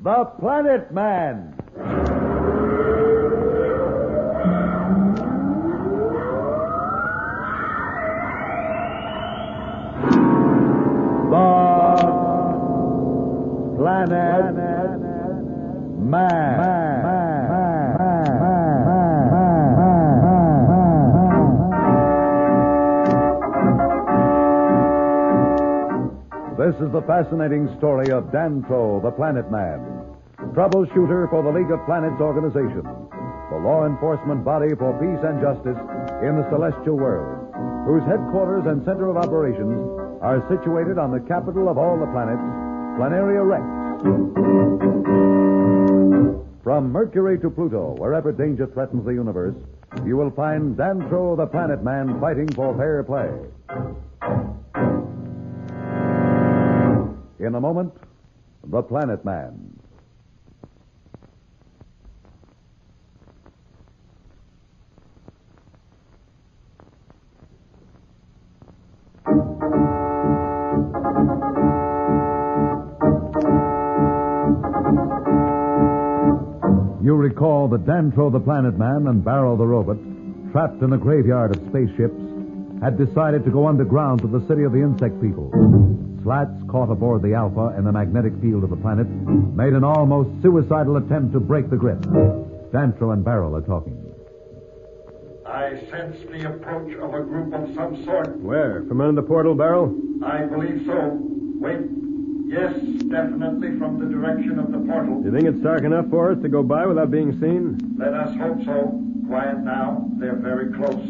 The Planet Man. The Planet Man. This is the fascinating story of Dantro, the Planet Man, troubleshooter for the League of Planets organization, the law enforcement body for peace and justice in the celestial world, whose headquarters and center of operations are situated on the capital of all the planets, Planeria Rex. From Mercury to Pluto, wherever danger threatens the universe, you will find Dantro the Planet Man fighting for fair play. In a moment, the Planet Man. You recall that Dantro the Planet Man and Barrel the Robot, trapped in a graveyard of spaceships, had decided to go underground to the city of the insect people. Slats, caught aboard the Alpha in the magnetic field of the planet, made an almost suicidal attempt to break the grip. Dantro and Barrel are talking. I sense the approach of a group of some sort. Where? From under the portal, Barrel? I believe so. Wait. Yes, definitely from the direction of the portal. Do you think it's dark enough for us to go by without being seen? Let us hope so. Quiet now. They're very close.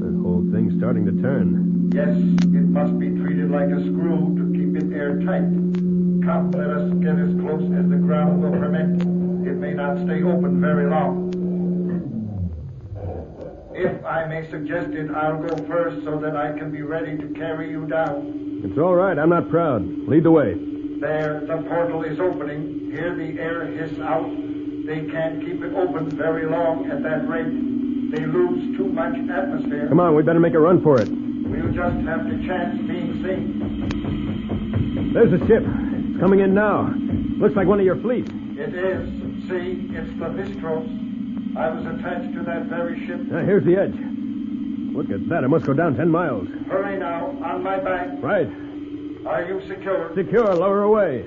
The whole thing's starting to turn. Yes, it must be treated like a screw to keep it airtight. Come, let us get as close as the ground will permit. It may not stay open very long. If I may suggest it, I'll go first so that I can be ready to carry you down. It's all right. I'm not proud. Lead the way. There, the portal is opening. Hear the air hiss out. They can't keep it open very long at that rate. They lose too much atmosphere. Come on, we better make a run for it. We'll just have to chance being seen. There's a ship. It's coming in now. Looks like one of your fleet. It is. See, it's the Vistros. I was attached to that very ship. Now, here's the edge. Look at that. It must go down ten miles. Hurry now, on my back. Right. Are you secure? Secure. Lower away.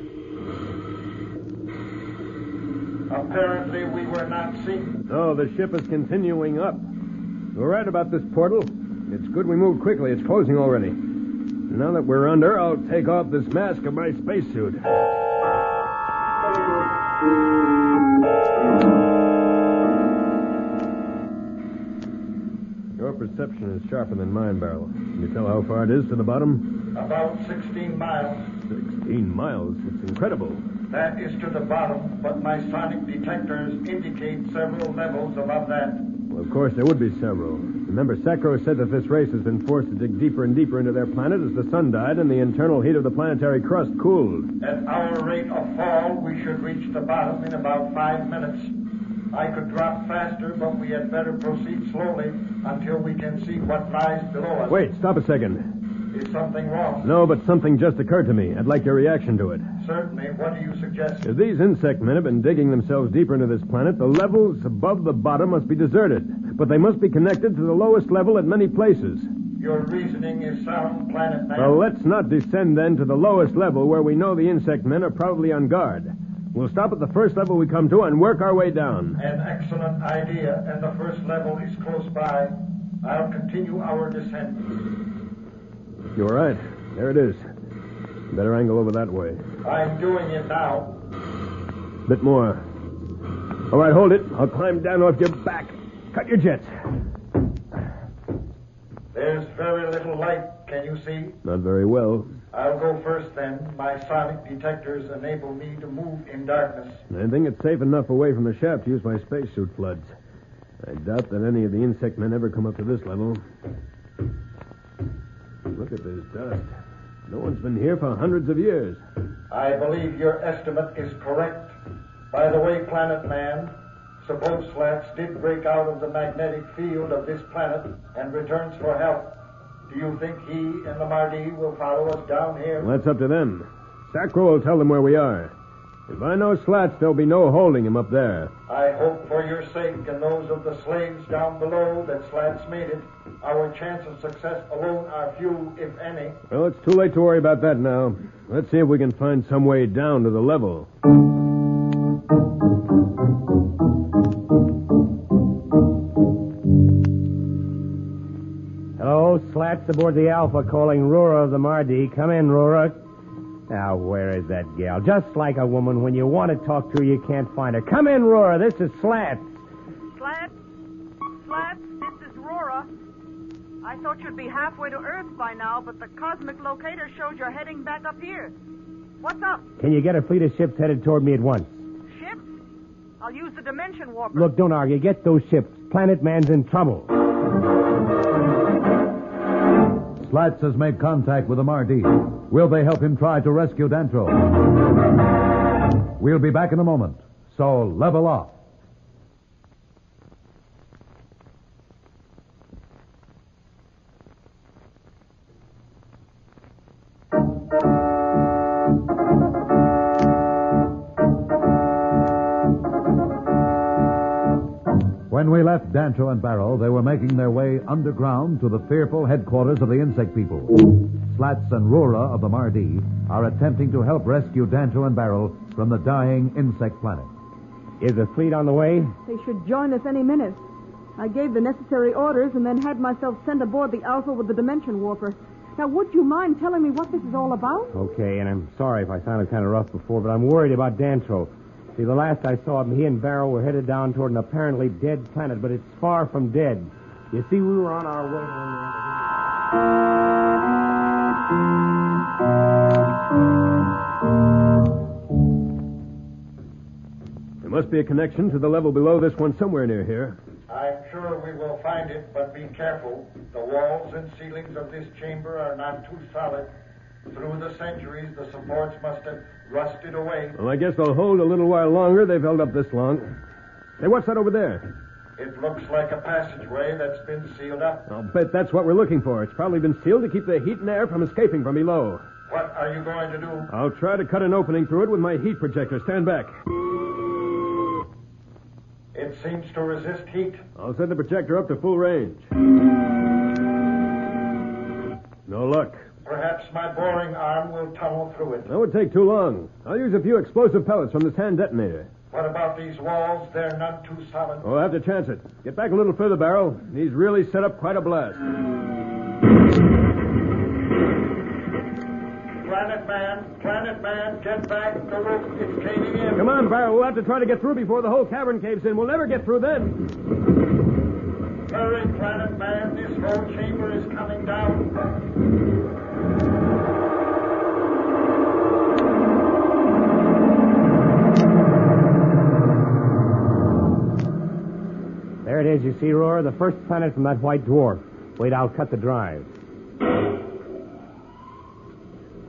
Apparently, we were not seen. No, the ship is continuing up. We're right about this portal. It's good we moved quickly. It's closing already. Now that we're under, I'll take off this mask of my spacesuit. Your perception is sharper than mine, Barrel. Can you tell how far it is to the bottom? About 16 miles. 16 miles. It's incredible. That is to the bottom, but my sonic detectors indicate several levels above that. Well, of course, there would be several. Remember, Sacro said that this race has been forced to dig deeper and deeper into their planet as the sun died and the internal heat of the planetary crust cooled. At our rate of fall, we should reach the bottom in about five minutes. I could drop faster, but we had better proceed slowly until we can see what lies below us. Wait, stop a second. Is something wrong? No, but something just occurred to me. I'd like your reaction to it. Certainly. What do you suggest? If these insect men have been digging themselves deeper into this planet, the levels above the bottom must be deserted. But they must be connected to the lowest level at many places. Your reasoning is sound, Planet Man. Well, let's not descend then to the lowest level where we know the insect men are probably on guard. We'll stop at the first level we come to and work our way down. An excellent idea, and the first level is close by. I'll continue our descent. You're right. There it is. Better angle over that way. I'm doing it now. Bit more. All right, hold it. I'll climb down off your back. Cut your jets. There's very little light. Can you see? Not very well. I'll go first then. My sonic detectors enable me to move in darkness. I think it's safe enough away from the shaft to use my spacesuit floods. I doubt that any of the insect men ever come up to this level. Look at this dust. No one's been here for hundreds of years. I believe your estimate is correct. By the way, Planet Man, suppose Slats did break out of the magnetic field of this planet and returns for help. Do you think he and the Mardee will follow us down here? Well, that's up to them. Sacro will tell them where we are. If I know Slats, there'll be no holding him up there. I hope for your sake and those of the slaves down below that Slats made it. Our chance of success alone are few, if any. Well, it's too late to worry about that now. Let's see if we can find some way down to the level. Hello, Slats aboard the Alpha calling Rora of the Mardee. Come in, Rora. Now, where is that gal? Just like a woman, when you want to talk to her, you can't find her. Come in, Rora. This is Slats. Slats? Slats, this is Rora. I thought you'd be halfway to Earth by now, but the cosmic locator shows you're heading back up here. What's up? Can you get a fleet of ships headed toward me at once? Ships? I'll use the dimension warper. Look, don't argue. Get those ships. Planet Man's in trouble. Slats has made contact with the Mardee. Will they help him try to rescue Dantro? We'll be back in a moment. So level off. When we left Dantro and Barrow, they were making their way underground to the fearful headquarters of the insect people. Slats and Rora of the Mardee are attempting to help rescue Dantro and Barrow from the dying insect planet. Is the fleet on the way? They should join us any minute. I gave the necessary orders and then had myself sent aboard the Alpha with the dimension warper. Now, would you mind telling me what this is all about? Okay, and I'm sorry if I sounded kind of rough before, but I'm worried about Dantro. See, the last I saw him, he and Barrow were headed down toward an apparently dead planet, but it's far from dead. You see, we were on our way. There must be a connection to the level below this one somewhere near here. I'm sure we will find it, but be careful. The walls and ceilings of this chamber are not too solid. Through the centuries, the supports must have rusted away. Well, I guess they'll hold a little while longer. They've held up this long. Hey, what's that over there? It looks like a passageway that's been sealed up. I'll bet that's what we're looking for. It's probably been sealed to keep the heat and air from escaping from below. What are you going to do? I'll try to cut an opening through it with my heat projector. Stand back. It seems to resist heat. I'll send the projector up to full range. No luck. Perhaps my boring arm will tunnel through it. That would take too long. I'll use a few explosive pellets from this hand detonator. What about these walls? They're none too solid. Oh, I'll have to chance it. Get back a little further, Barrel. He's really set up quite a blast. Planet Man, Planet Man, get back. The roof is caving in. Come on, Barrel. We'll have to try to get through before the whole cavern caves in. We'll never get through then. Hurry, Planet Man. This whole chamber is coming down. There it is, you see, Roar, the first planet from that white dwarf. Wait, I'll cut the drive.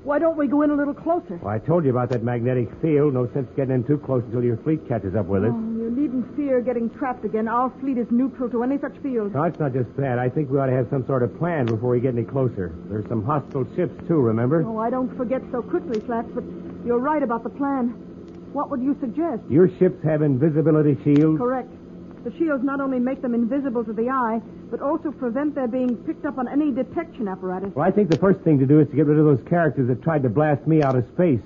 Why don't we go in a little closer? Well, I told you about that magnetic field. No sense getting in too close until your fleet catches up with us. Oh, you needn't fear getting trapped again. Our fleet is neutral to any such field. No, it's not just that. I think we ought to have some sort of plan before we get any closer. There's some hostile ships, too, remember? Oh, I don't forget so quickly, Slats, but you're right about the plan. What would you suggest? Your ships have invisibility shields. Correct. The shields not only make them invisible to the eye, but also prevent their being picked up on any detection apparatus. Well, I think the first thing to do is to get rid of those characters that tried to blast me out of space.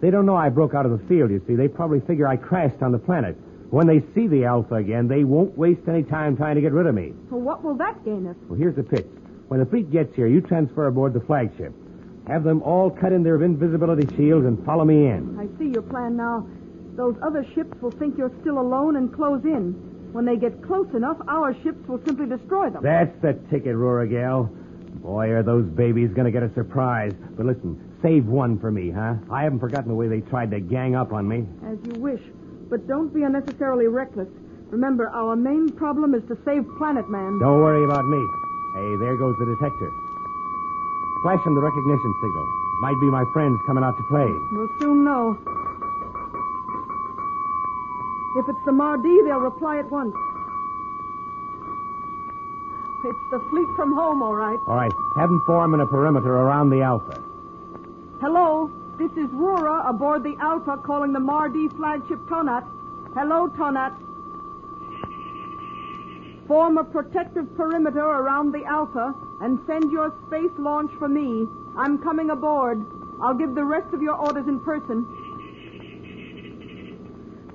They don't know I broke out of the field, you see. They probably figure I crashed on the planet. When they see the Alpha again, they won't waste any time trying to get rid of me. Well, what will that gain us? Well, here's the pitch. When the fleet gets here, you transfer aboard the flagship. Have them all cut in their invisibility shields and follow me in. I see your plan now. Those other ships will think you're still alone and close in. When they get close enough, our ships will simply destroy them. That's the ticket, Rorigal. Boy, are those babies going to get a surprise. But listen, save one for me, huh? I haven't forgotten the way they tried to gang up on me. As you wish. But don't be unnecessarily reckless. Remember, our main problem is to save Planet Man. Don't worry about me. Hey, there goes the detector. Flash him the recognition signal. Might be my friends coming out to play. We'll soon know. If it's the Mardee, they'll reply at once. It's the fleet from home, all right. All right, have them form in a perimeter around the Alpha. Hello? This is Rora aboard the Alpha calling the Mardee flagship Tonat. Hello, Tonat. Form a protective perimeter around the Alpha and send your space launch for me. I'm coming aboard. I'll give the rest of your orders in person.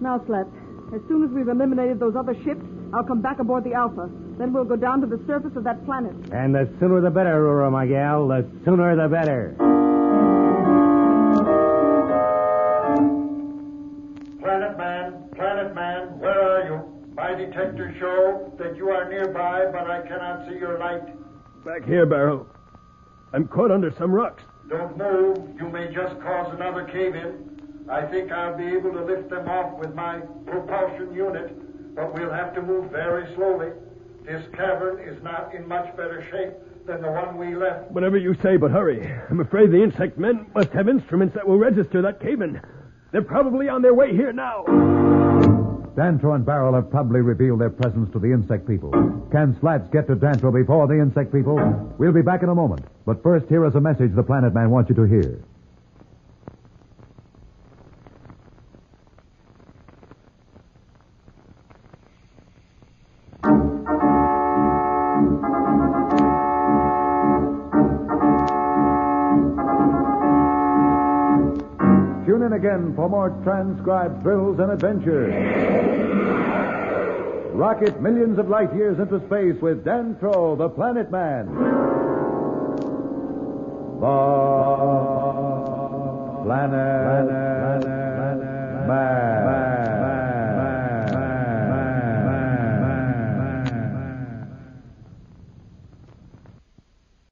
Now, Slats, as soon as we've eliminated those other ships, I'll come back aboard the Alpha. Then we'll go down to the surface of that planet. And the sooner the better, Aurora, my gal. The sooner the better. Planet Man, Planet Man, where are you? My detectors show that you are nearby, but I cannot see your light. Back here, Barrow. I'm caught under some rocks. Don't move. You may just cause another cave in. I think I'll be able to lift them off with my propulsion unit, but we'll have to move very slowly. This cavern is not in much better shape than the one we left. Whatever you say, but hurry. I'm afraid the insect men must have instruments that will register that cave in. They're probably on their way here now. Dantro and Barrel have probably revealed their presence to the insect people. Can Slats get to Dantro before the insect people? We'll be back in a moment. But first, here is a message the Planet Man wants you to hear. in again for more transcribed thrills and adventures. Rocket millions of light years into space with Dantro, the Planet Man. The Planet, planet Man.